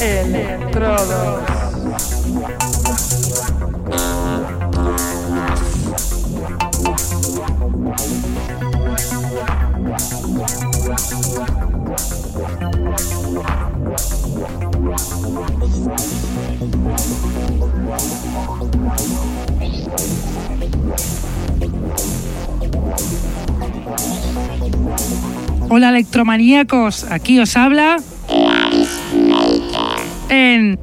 Electrodos. Hola electromaníacos, aquí os habla en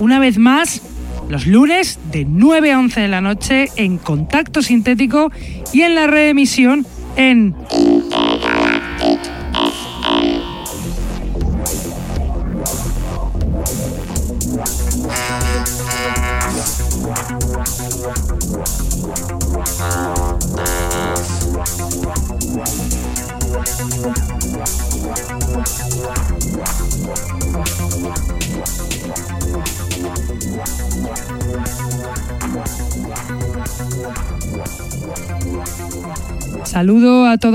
una vez más los lunes de 9 a 11 de la noche en Contacto Sintético y en la reemisión en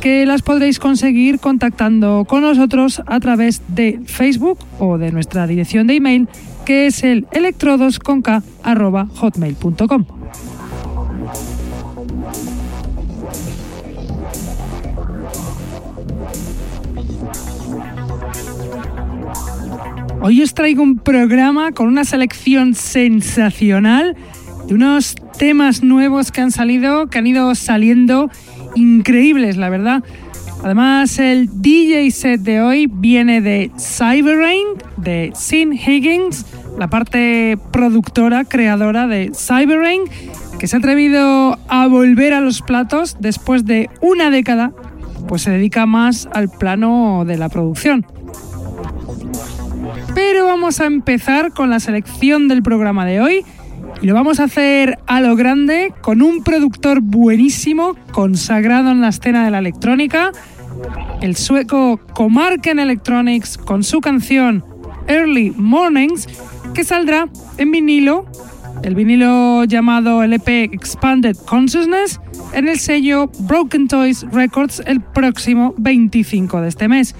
que las podréis conseguir contactando con nosotros a través de Facebook o de nuestra dirección de email que es el electrodosconk.hotmail.com. Hoy os traigo un programa con una selección sensacional de unos temas nuevos que han salido, que han ido saliendo increíbles, la verdad. Además, el DJ set de hoy viene de Cyberrain, de Sin Higgins, la parte productora, creadora de Cyberrain, que se ha atrevido a volver a los platos después de una década, pues se dedica más al plano de la producción. Pero vamos a empezar con la selección del programa de hoy y lo vamos a hacer a lo grande con un productor buenísimo, consagrado en la escena de la electrónica, el sueco Comarken Electronics con su canción Early Mornings, que saldrá en vinilo, el vinilo llamado LP Expanded Consciousness, en el sello Broken Toys Records el próximo 25 de este mes.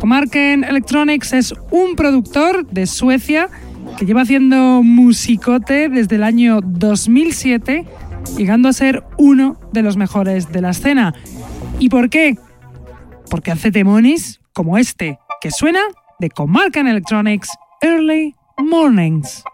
Comarken Electronics es un productor de Suecia que lleva haciendo musicote desde el año 2007, llegando a ser uno de los mejores de la escena. ¿Y por qué? Porque hace temonis como este, que suena de Comarcan Electronics Early Mornings.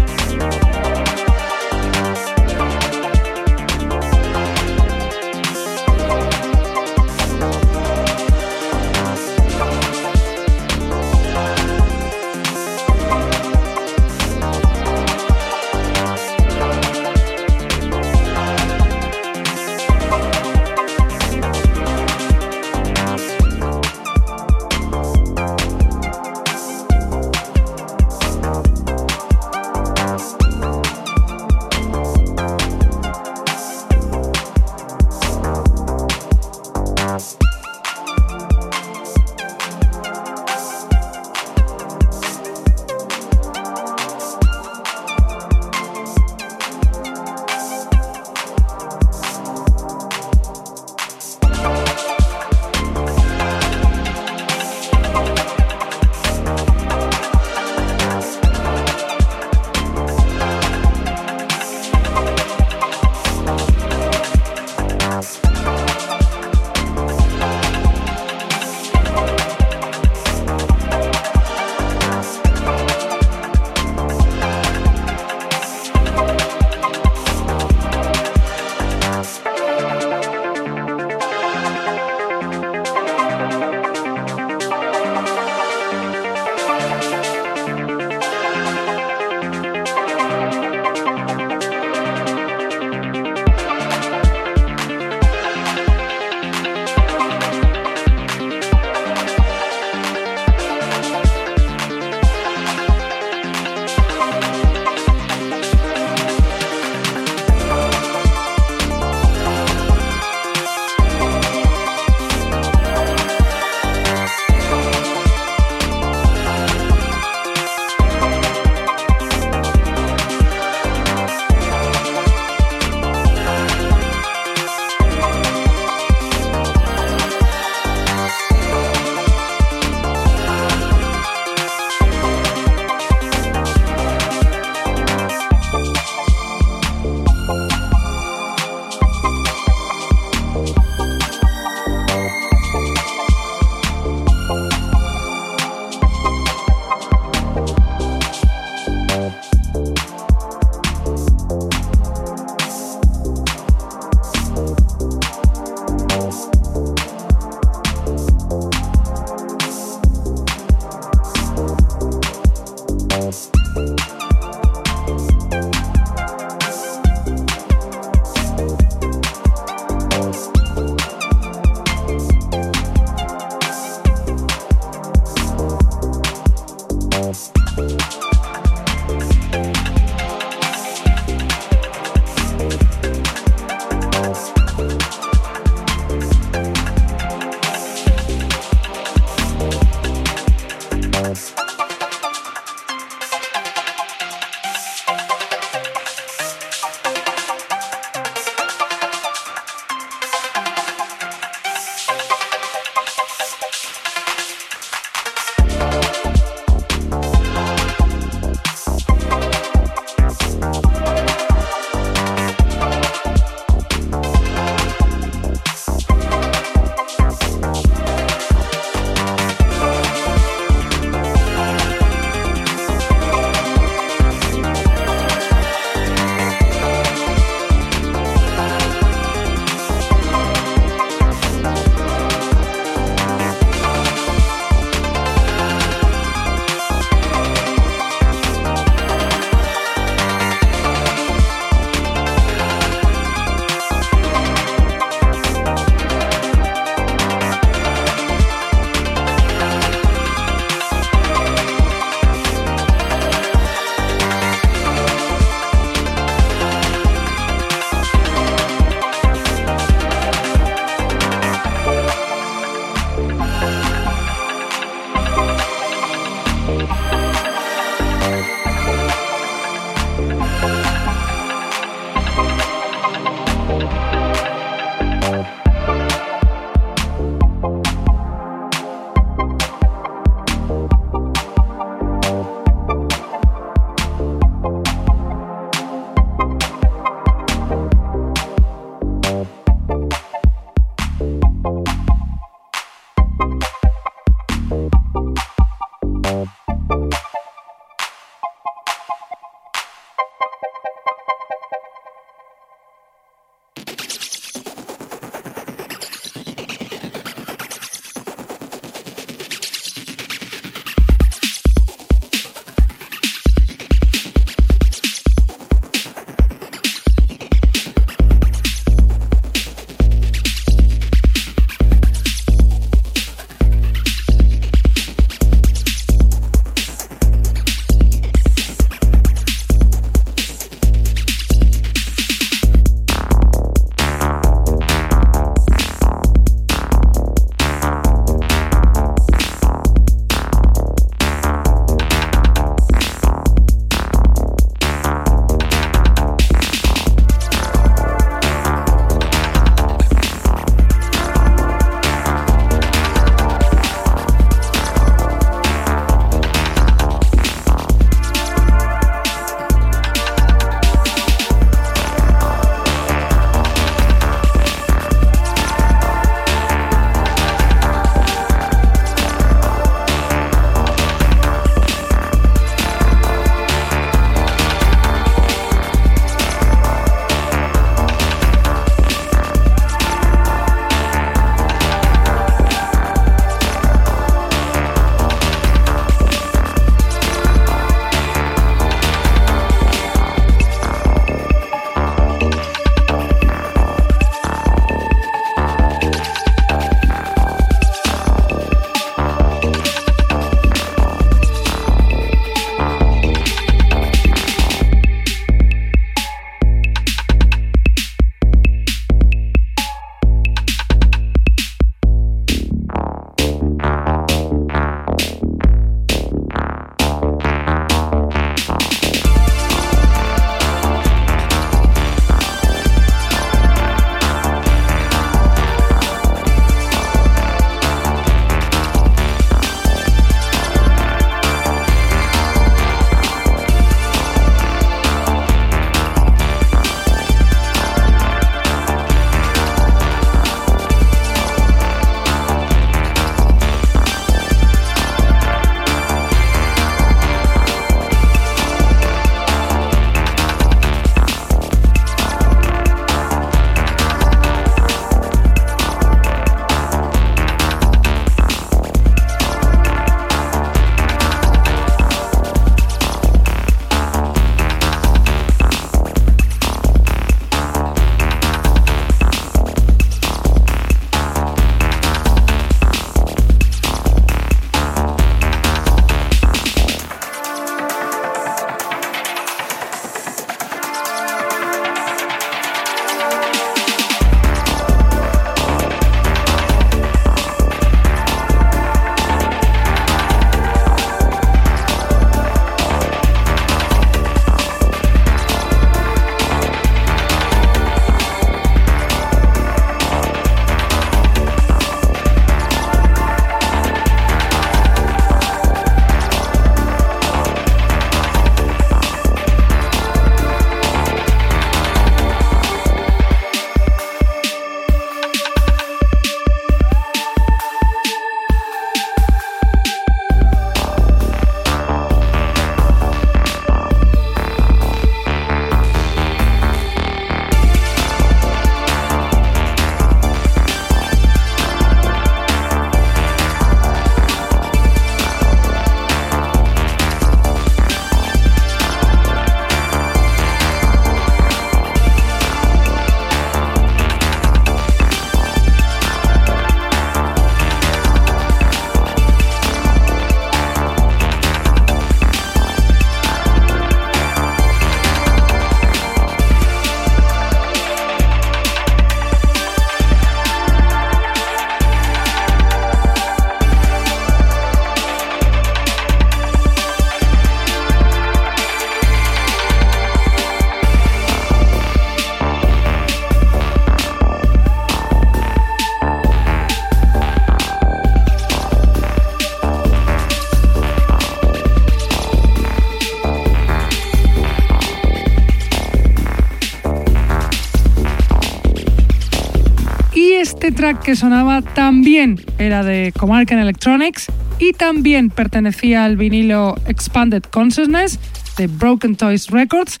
Que sonaba también era de Comarcan Electronics y también pertenecía al vinilo Expanded Consciousness de Broken Toys Records,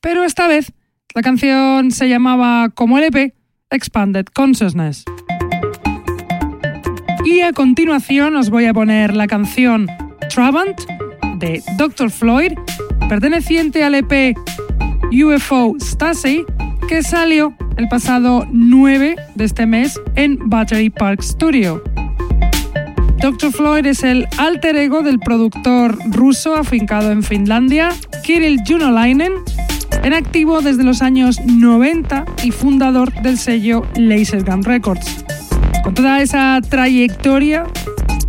pero esta vez la canción se llamaba como LP Expanded Consciousness. Y a continuación os voy a poner la canción Trabant de Dr. Floyd, perteneciente al EP UFO Stasi, que salió el pasado 9 de este mes en Battery Park Studio. Dr. Floyd es el alter ego del productor ruso afincado en Finlandia, Kirill Junolainen, en activo desde los años 90 y fundador del sello Lasergun Records. Con toda esa trayectoria,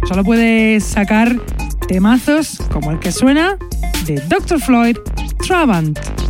solo puede sacar temazos como el que suena de Dr. Floyd Trabant.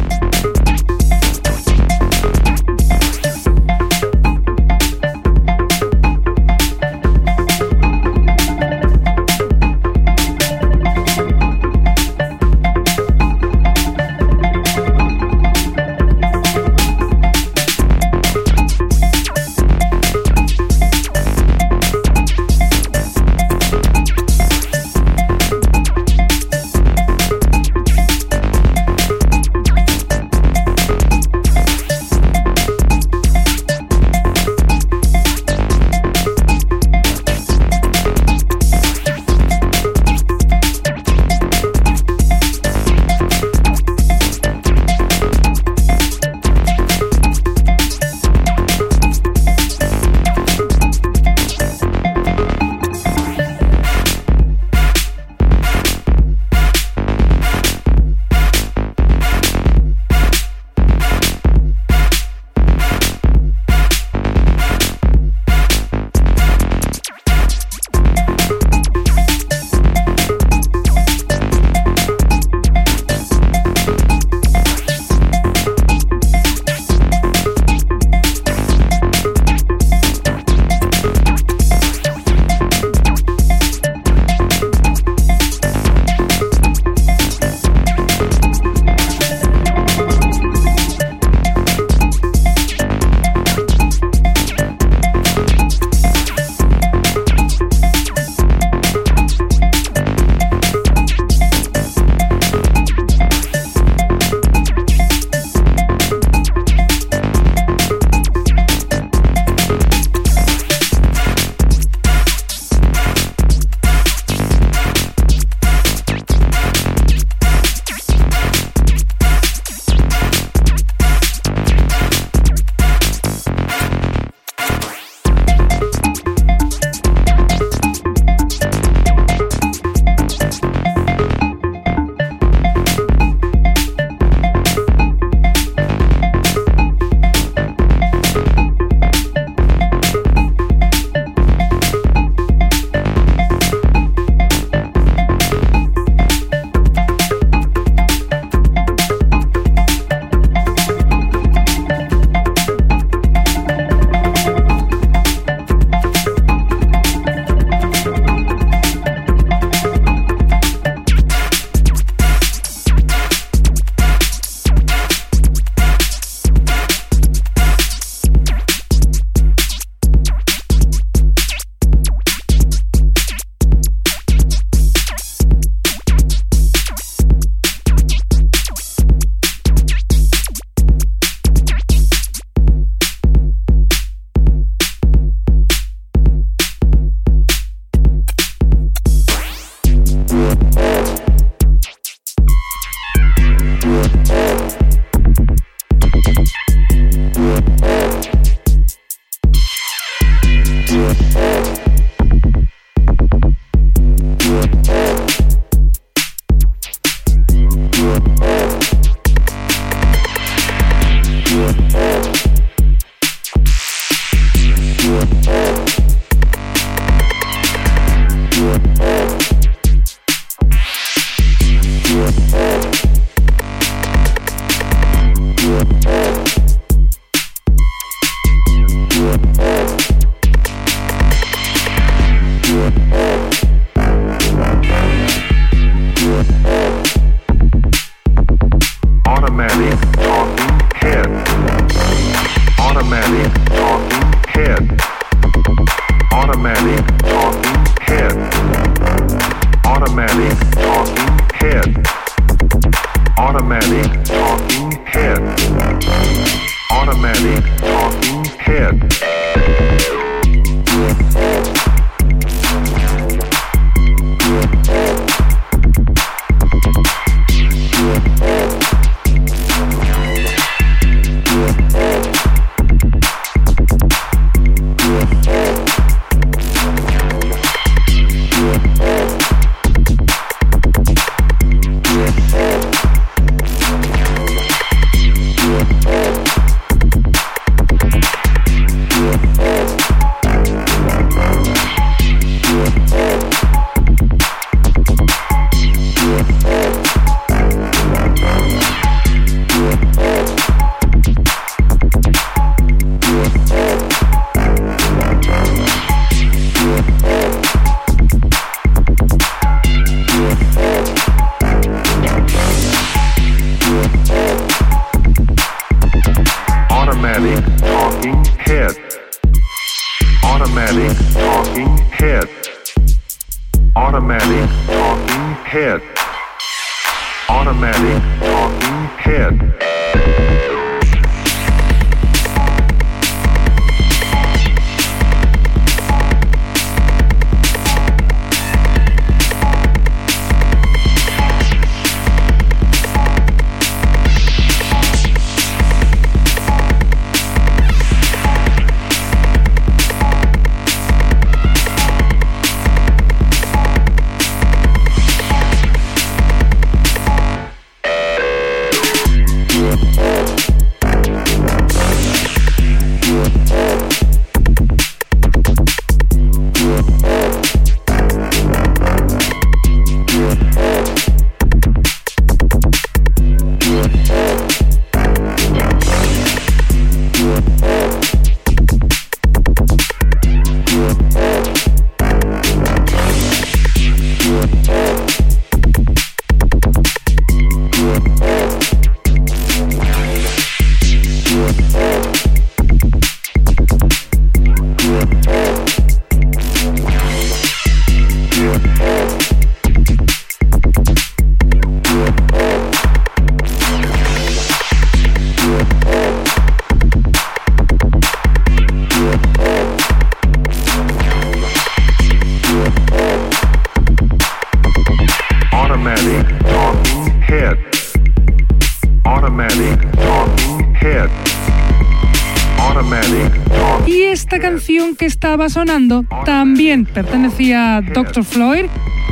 Estaba sonando también pertenecía a Dr. Floyd,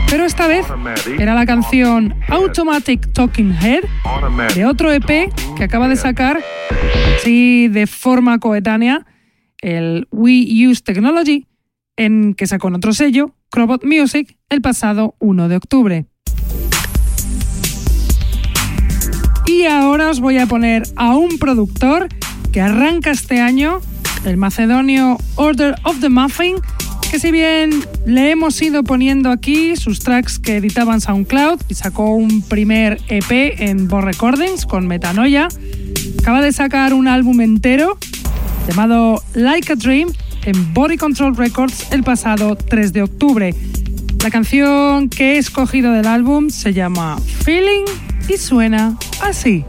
pero esta vez era la canción Automatic Talking Head de otro EP que acaba de sacar, sí, de forma coetánea, el We Use Technology, en que sacó en otro sello, Crobot Music, el pasado 1 de octubre. Y ahora os voy a poner a un productor que arranca este año el macedonio Order of the Muffin, que si bien le hemos ido poniendo aquí sus tracks que editaban SoundCloud y sacó un primer EP en Bo Recordings con Metanoia, acaba de sacar un álbum entero llamado Like a Dream en Body Control Records el pasado 3 de octubre. La canción que he escogido del álbum se llama Feeling y suena así.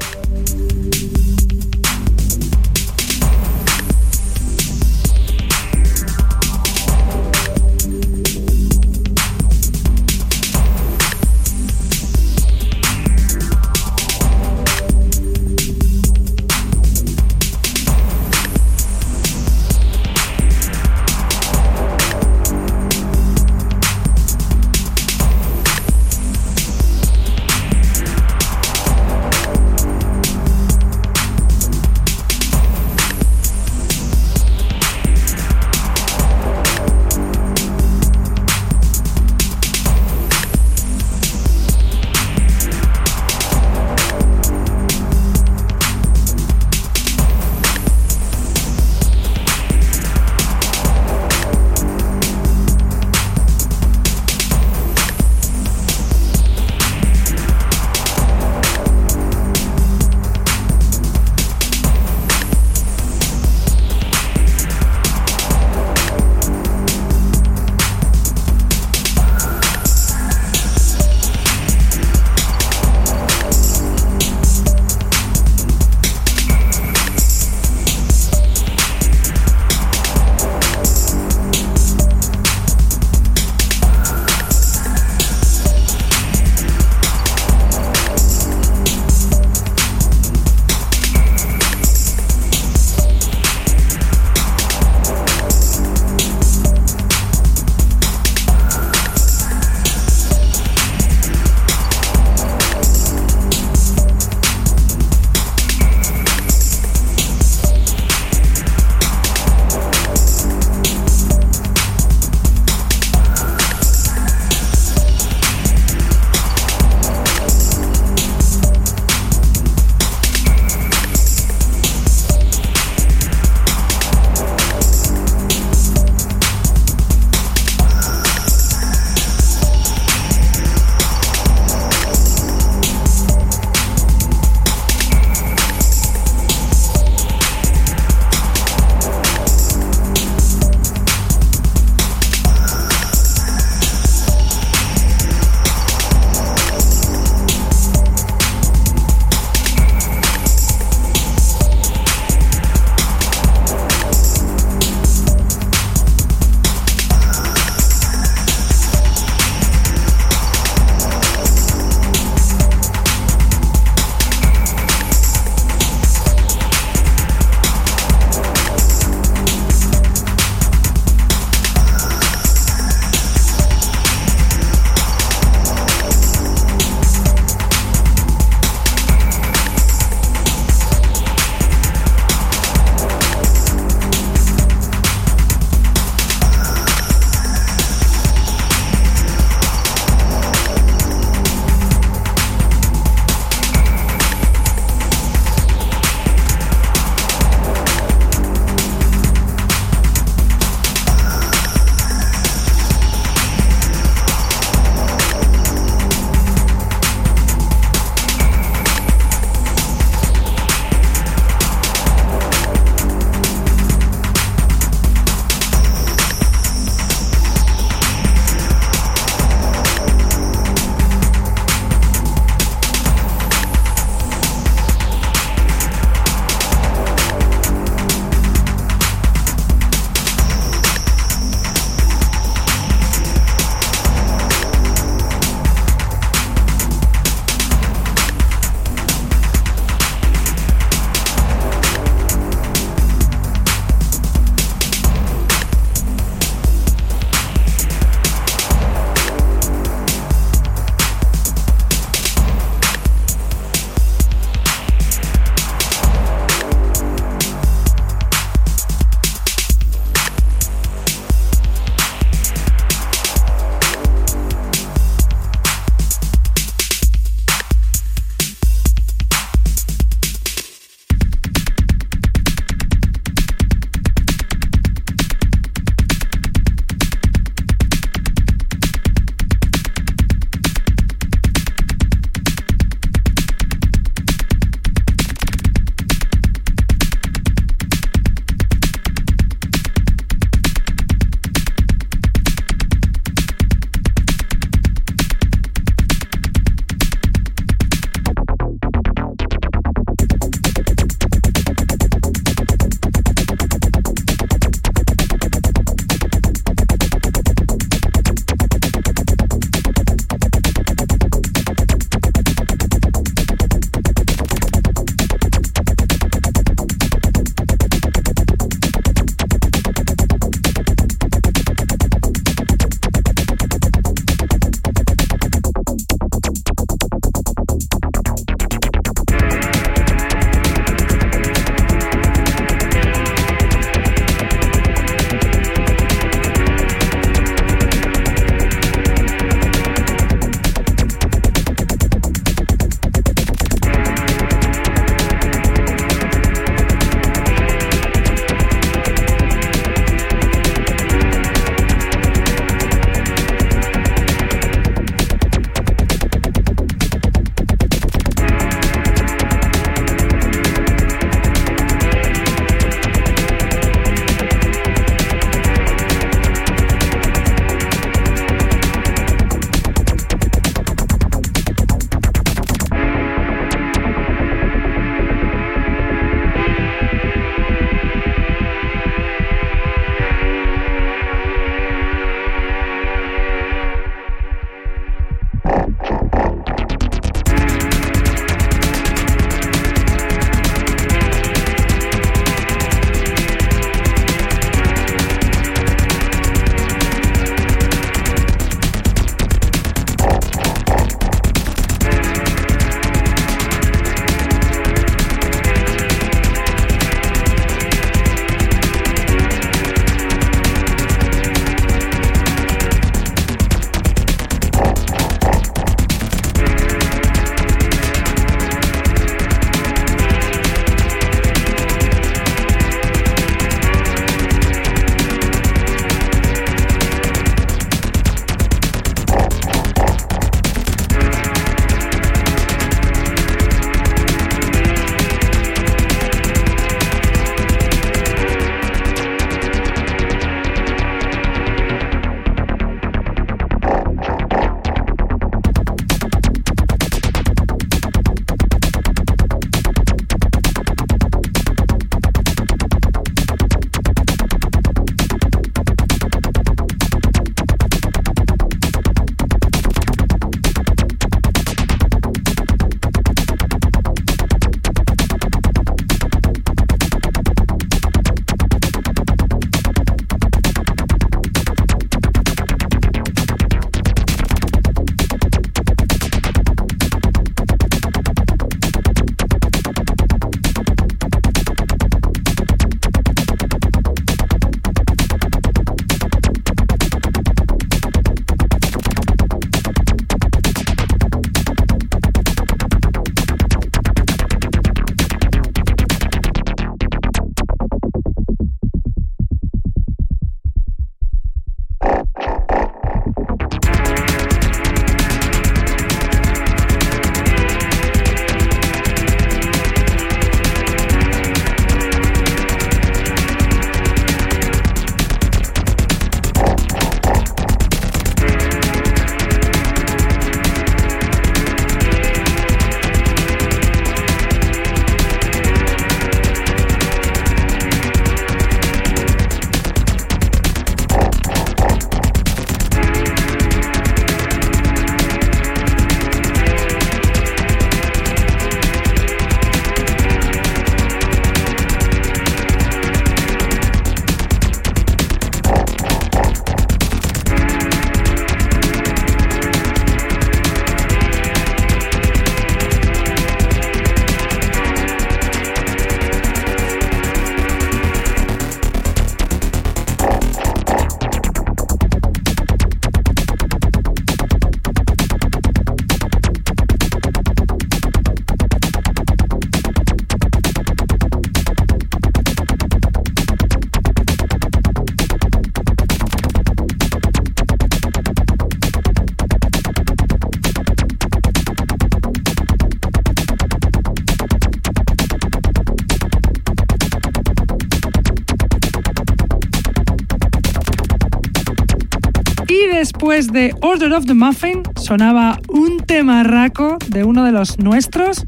Después de Order of the Muffin sonaba un temarraco de uno de los nuestros,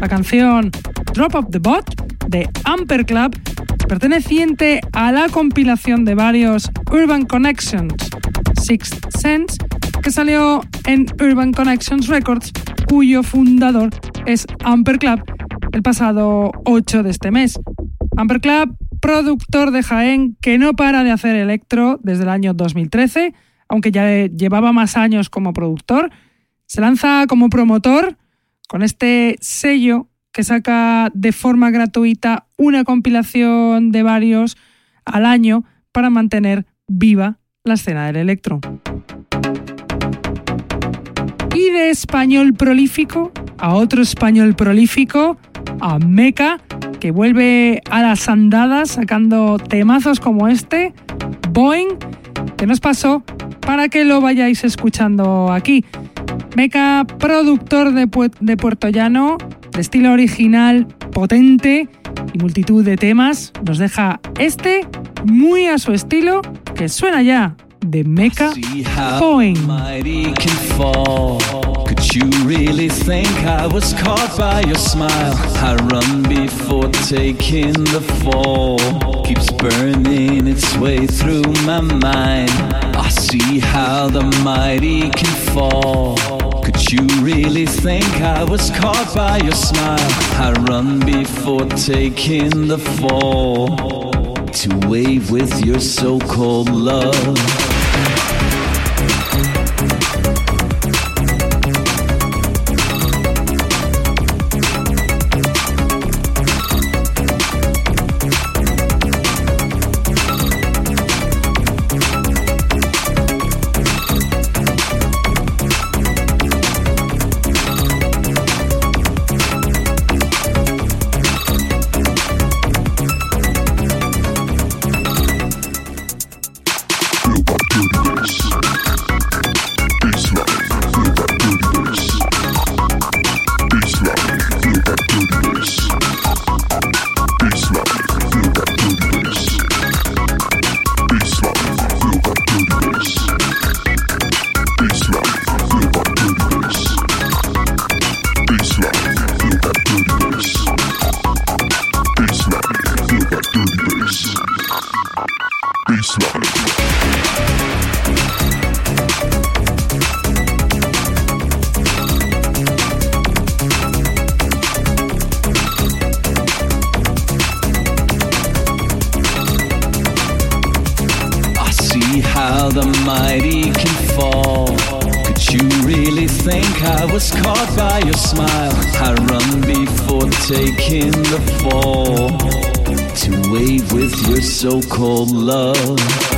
la canción Drop of the Bot de Amper Club, perteneciente a la compilación de varios Urban Connections Sixth Sense, que salió en Urban Connections Records, cuyo fundador es Amper Club, el pasado 8 de este mes. Amper Club, productor de Jaén que no para de hacer electro desde el año 2013, aunque ya llevaba más años como productor, se lanza como promotor con este sello que saca de forma gratuita una compilación de varios al año para mantener viva la escena del electro. Y de español prolífico a otro español prolífico, a Meca, que vuelve a las andadas sacando temazos como este, Boeing, que nos pasó para que lo vayáis escuchando aquí. Meca, productor de, de Puerto Llano, de estilo original, potente y multitud de temas, nos deja este muy a su estilo que suena ya de Mecha Boeing. Could you really think I was caught by your smile? I run before taking the fall. Keeps burning its way through my mind. I see how the mighty can fall. Could you really think I was caught by your smile? I run before taking the fall to wave with your so called love. Thank you. so-called love.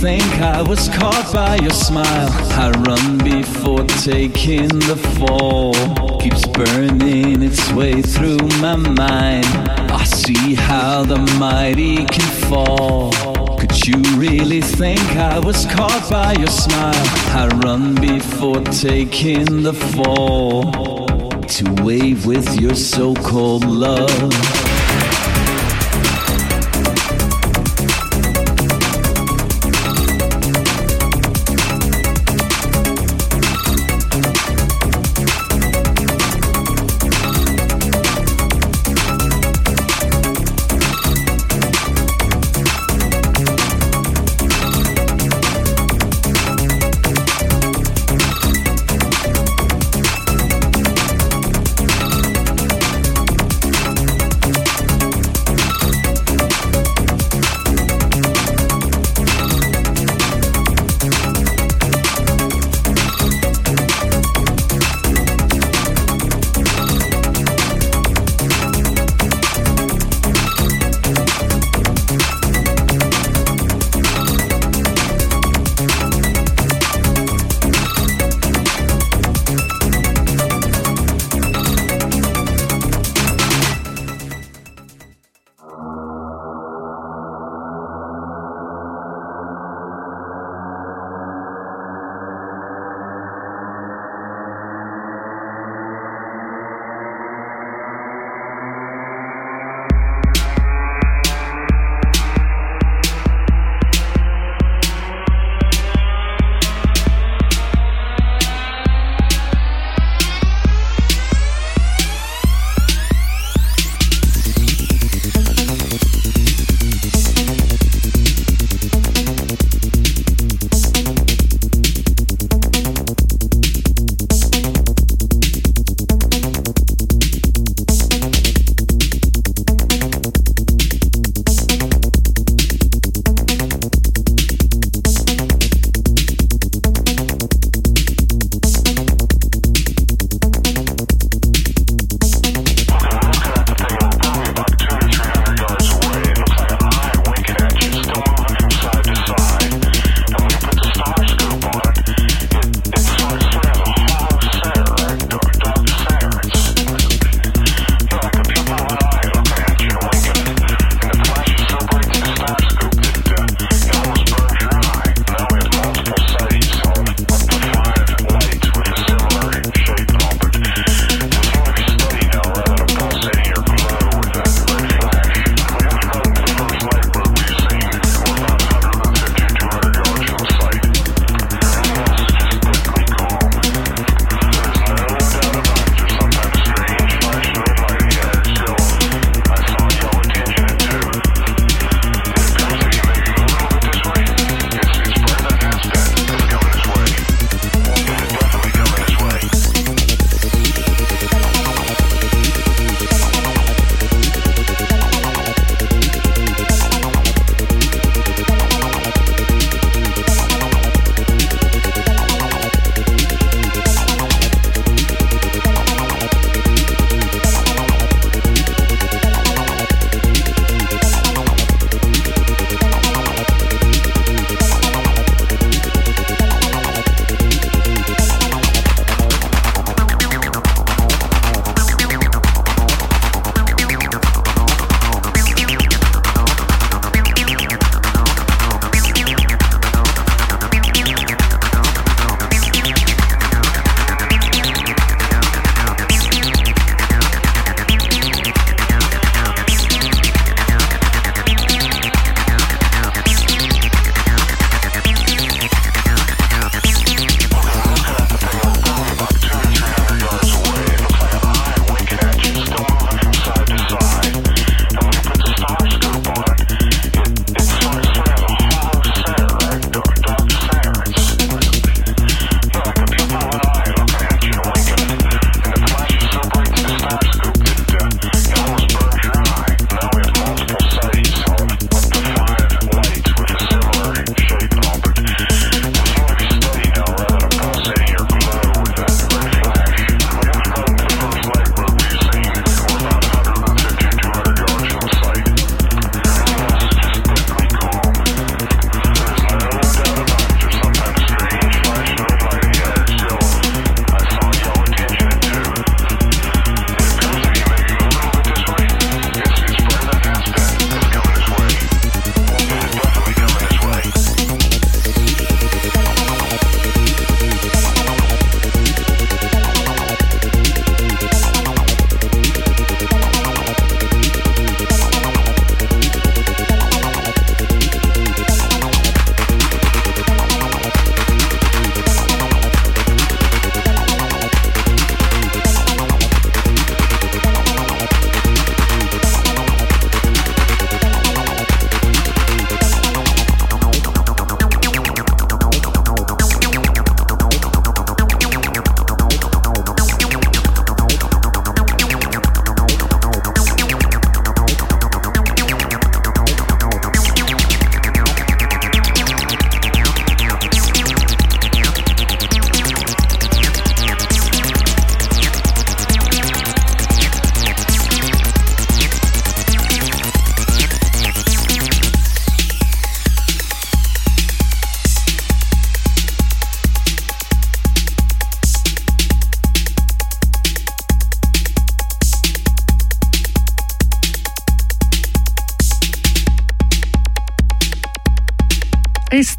think I was caught by your smile. I run before taking the fall. Keeps burning its way through my mind. I see how the mighty can fall. Could you really think I was caught by your smile? I run before taking the fall. To wave with your so called love.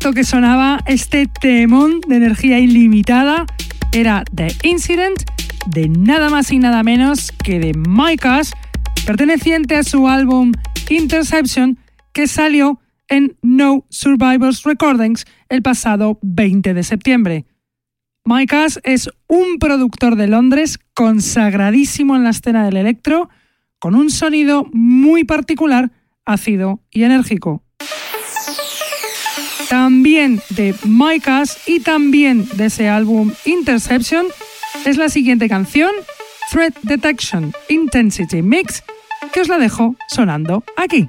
Esto que sonaba, este temón de energía ilimitada, era The Incident de nada más y nada menos que de Micas, perteneciente a su álbum Interception, que salió en No Survivors Recordings el pasado 20 de septiembre. Micas es un productor de Londres consagradísimo en la escena del electro, con un sonido muy particular, ácido y enérgico. También de Micas y también de ese álbum Interception es la siguiente canción, Threat Detection Intensity Mix, que os la dejo sonando aquí.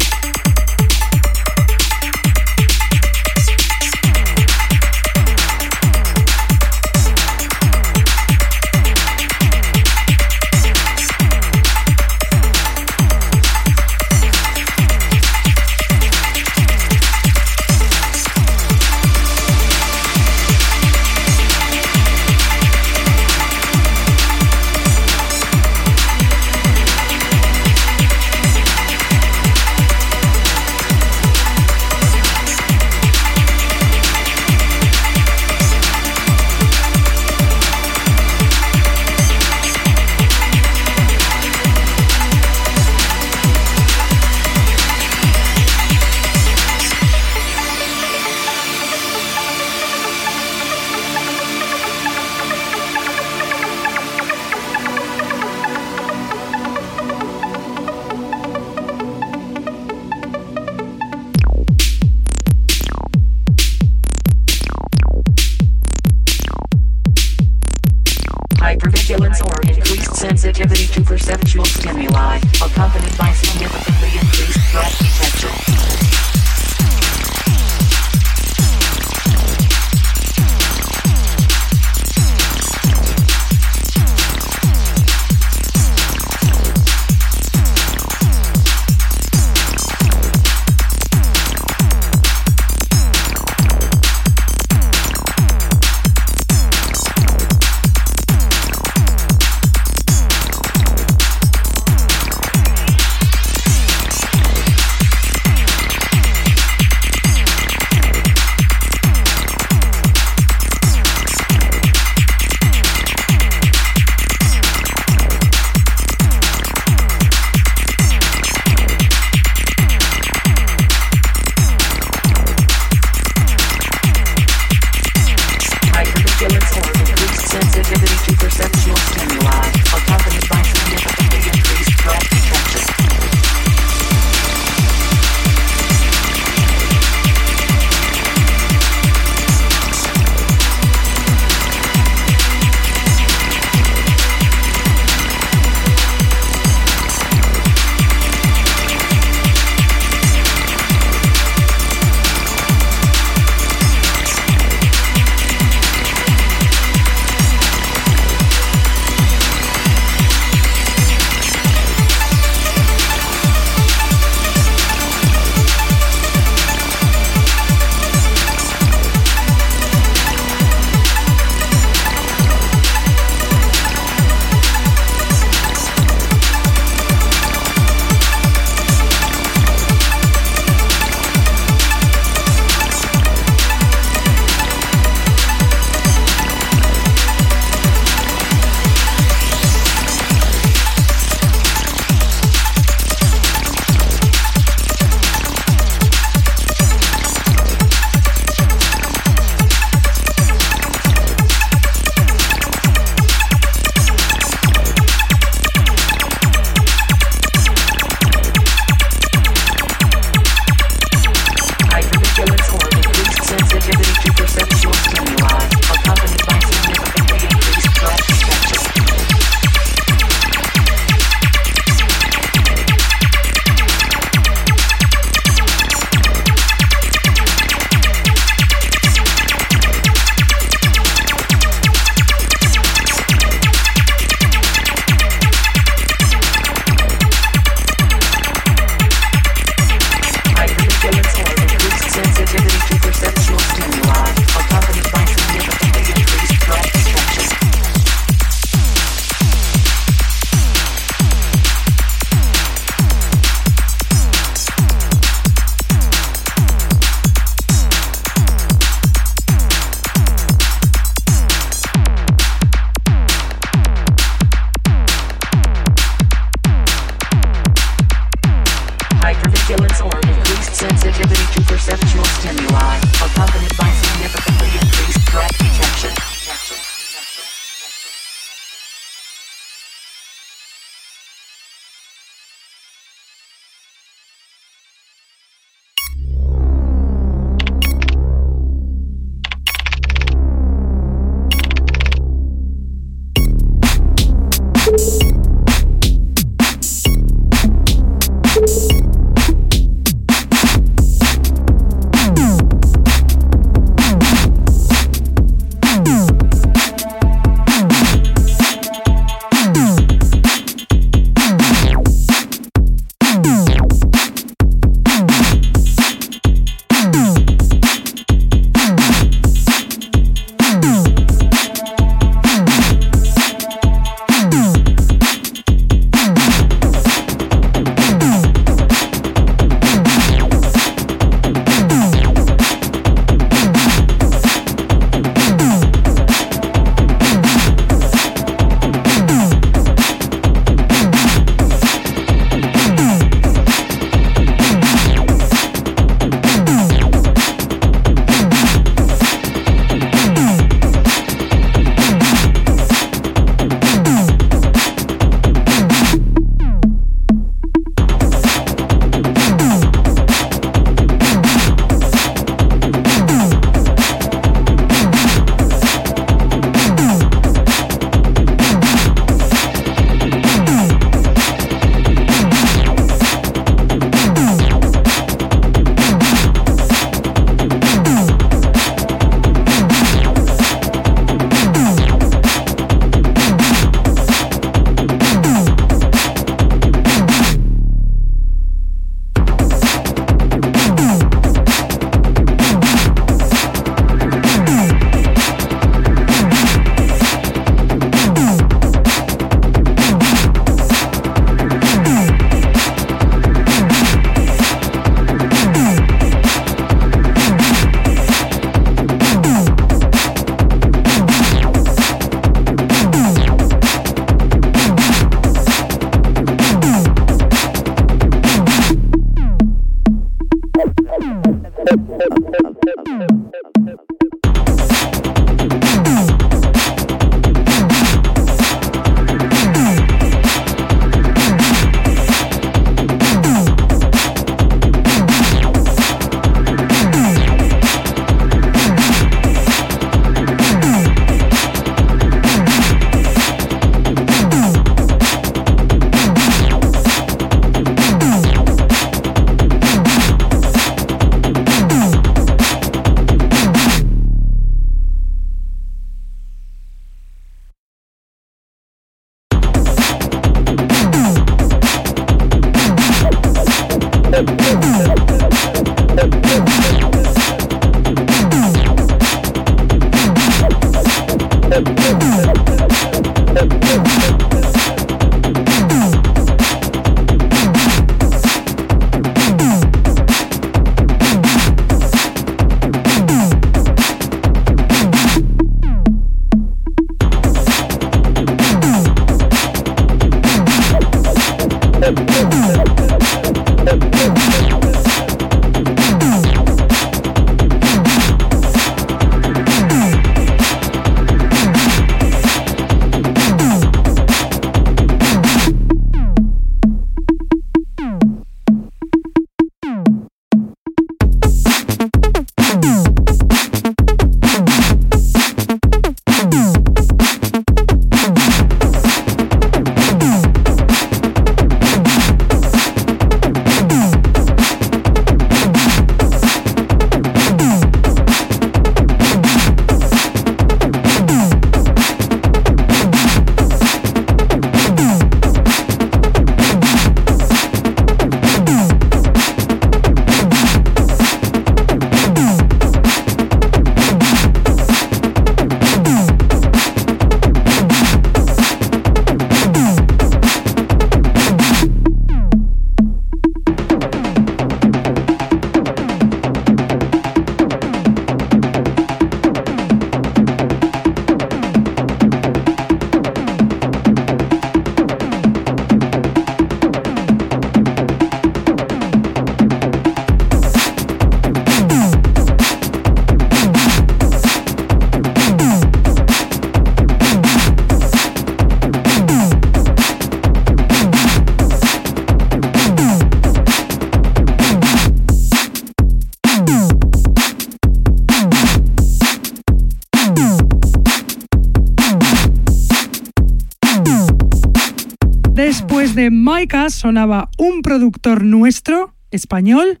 Sonaba un productor nuestro, español,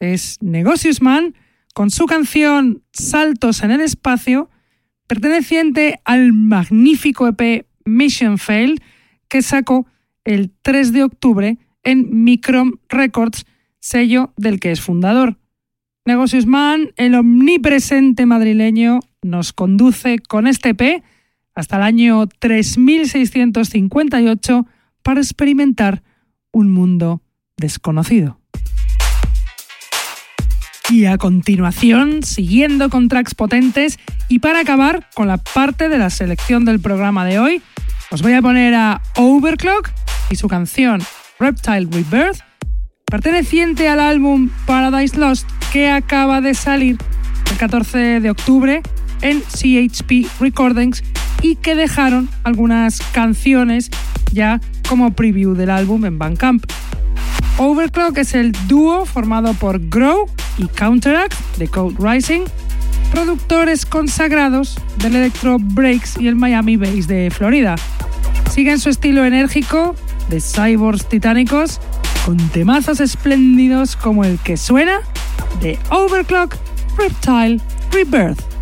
es Negocius Man, con su canción Saltos en el Espacio, perteneciente al magnífico EP Mission Fail, que sacó el 3 de octubre en Microm Records, sello del que es fundador. Negocios Man, el omnipresente madrileño, nos conduce con este EP hasta el año 3658 para experimentar un mundo desconocido. Y a continuación, siguiendo con tracks potentes y para acabar con la parte de la selección del programa de hoy, os voy a poner a Overclock y su canción Reptile Rebirth, perteneciente al álbum Paradise Lost que acaba de salir el 14 de octubre en CHP Recordings y que dejaron algunas canciones ya como preview del álbum en Bandcamp. Overclock es el dúo formado por Grow y Counteract de Code Rising, productores consagrados del Electro Breaks y el Miami Bass de Florida. Siguen su estilo enérgico de cyborgs titánicos con temazos espléndidos como el que suena de Overclock Reptile Rebirth.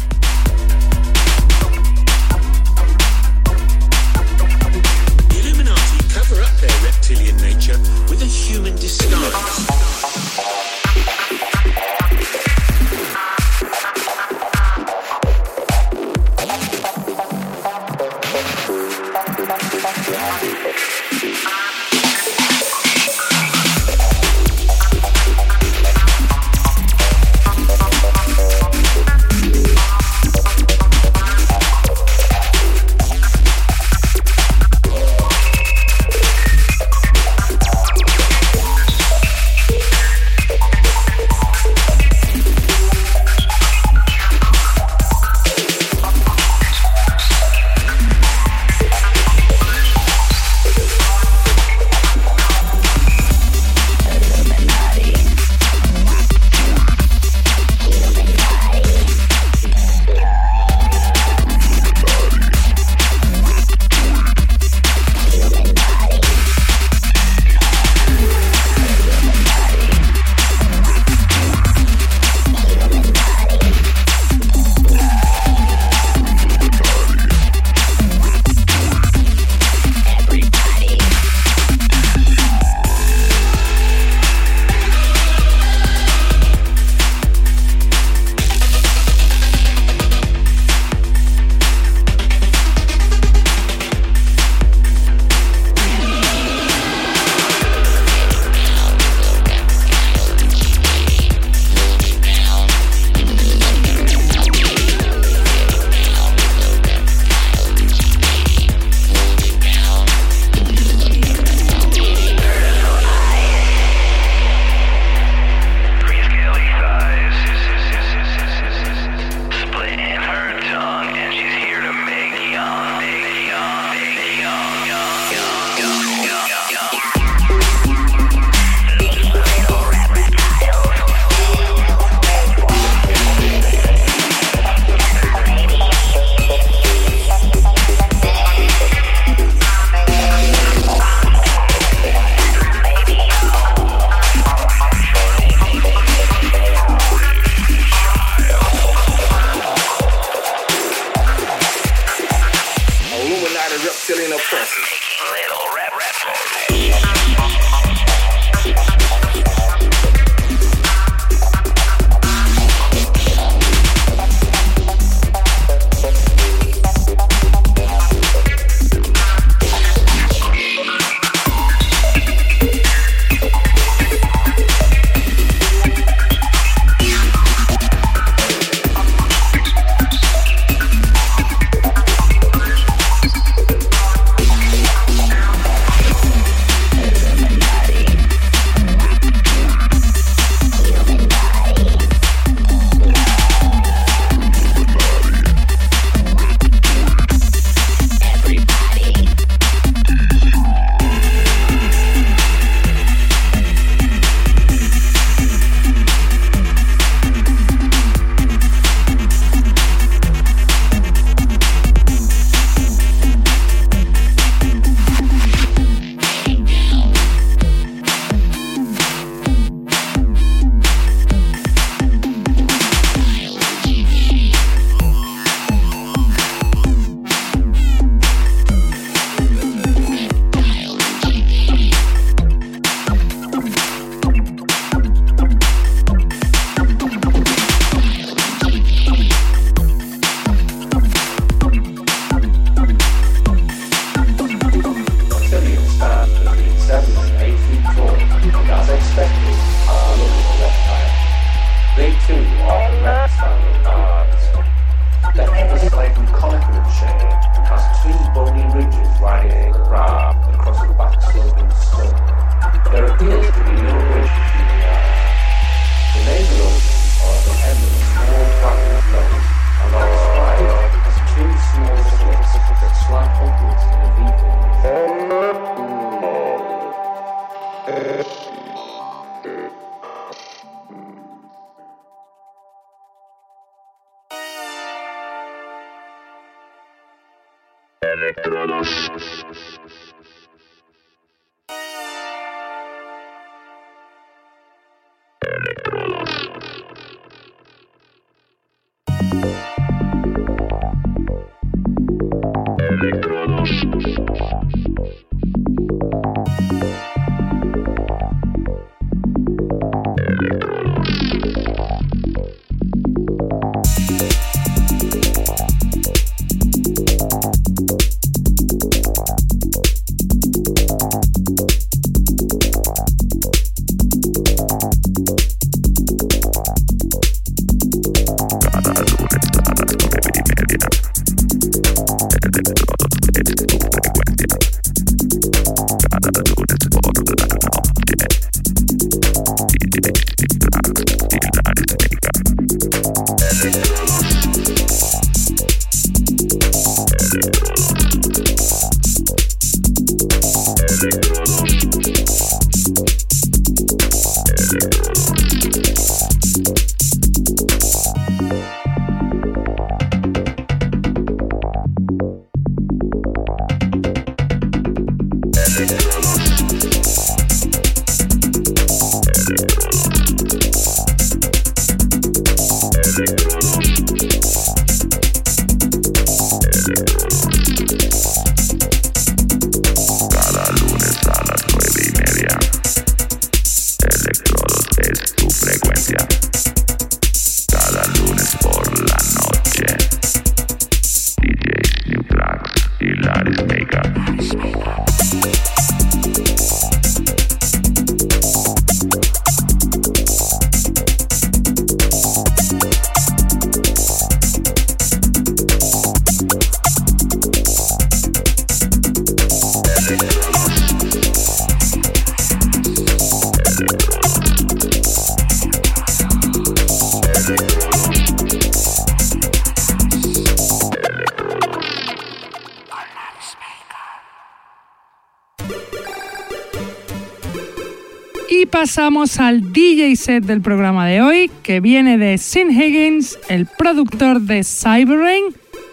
Del programa de hoy, que viene de Sin Higgins, el productor de Cyberrain,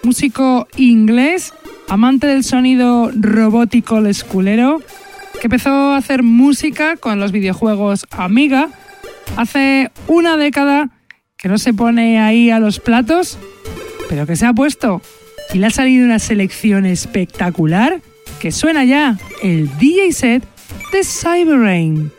músico inglés, amante del sonido robótico esculero, que empezó a hacer música con los videojuegos Amiga hace una década, que no se pone ahí a los platos, pero que se ha puesto y le ha salido una selección espectacular que suena ya el DJ set de Cyberrain.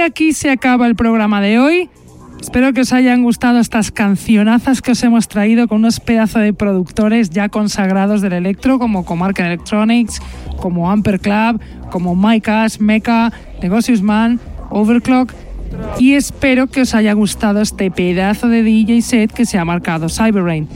Aquí se acaba el programa de hoy. Espero que os hayan gustado estas cancionazas que os hemos traído con unos pedazos de productores ya consagrados del electro, como Comarca Electronics, como Amper Club, como Mike Ash, Mecha, Negocius Man, Overclock. Y espero que os haya gustado este pedazo de DJ set que se ha marcado Cyberrain.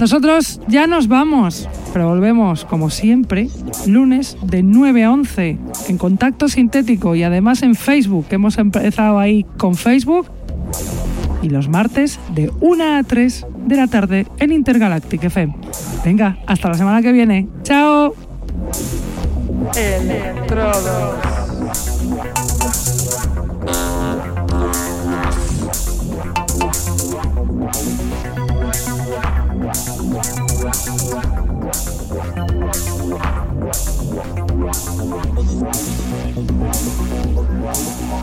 Nosotros ya nos vamos, pero volvemos como siempre, lunes de 9 a 11 en Contacto Sintético y además en Facebook, que hemos empezado ahí con Facebook, y los martes de 1 a 3 de la tarde en Intergalactic FM. Venga, hasta la semana que viene. ¡Chao!